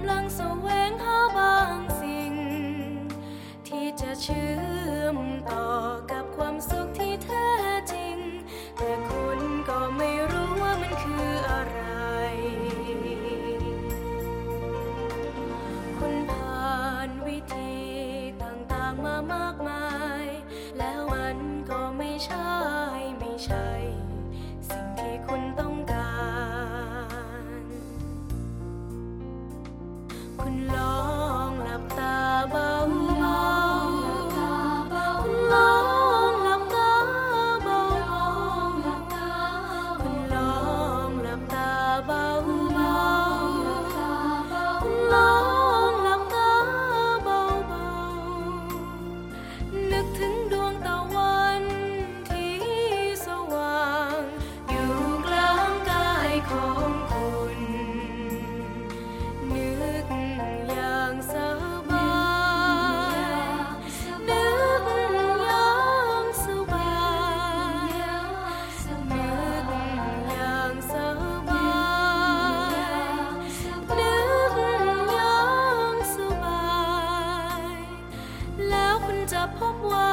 ำลังแสวงหาบางสิ่ง ที่จะเชื่อ คุณลอ จะพบว่า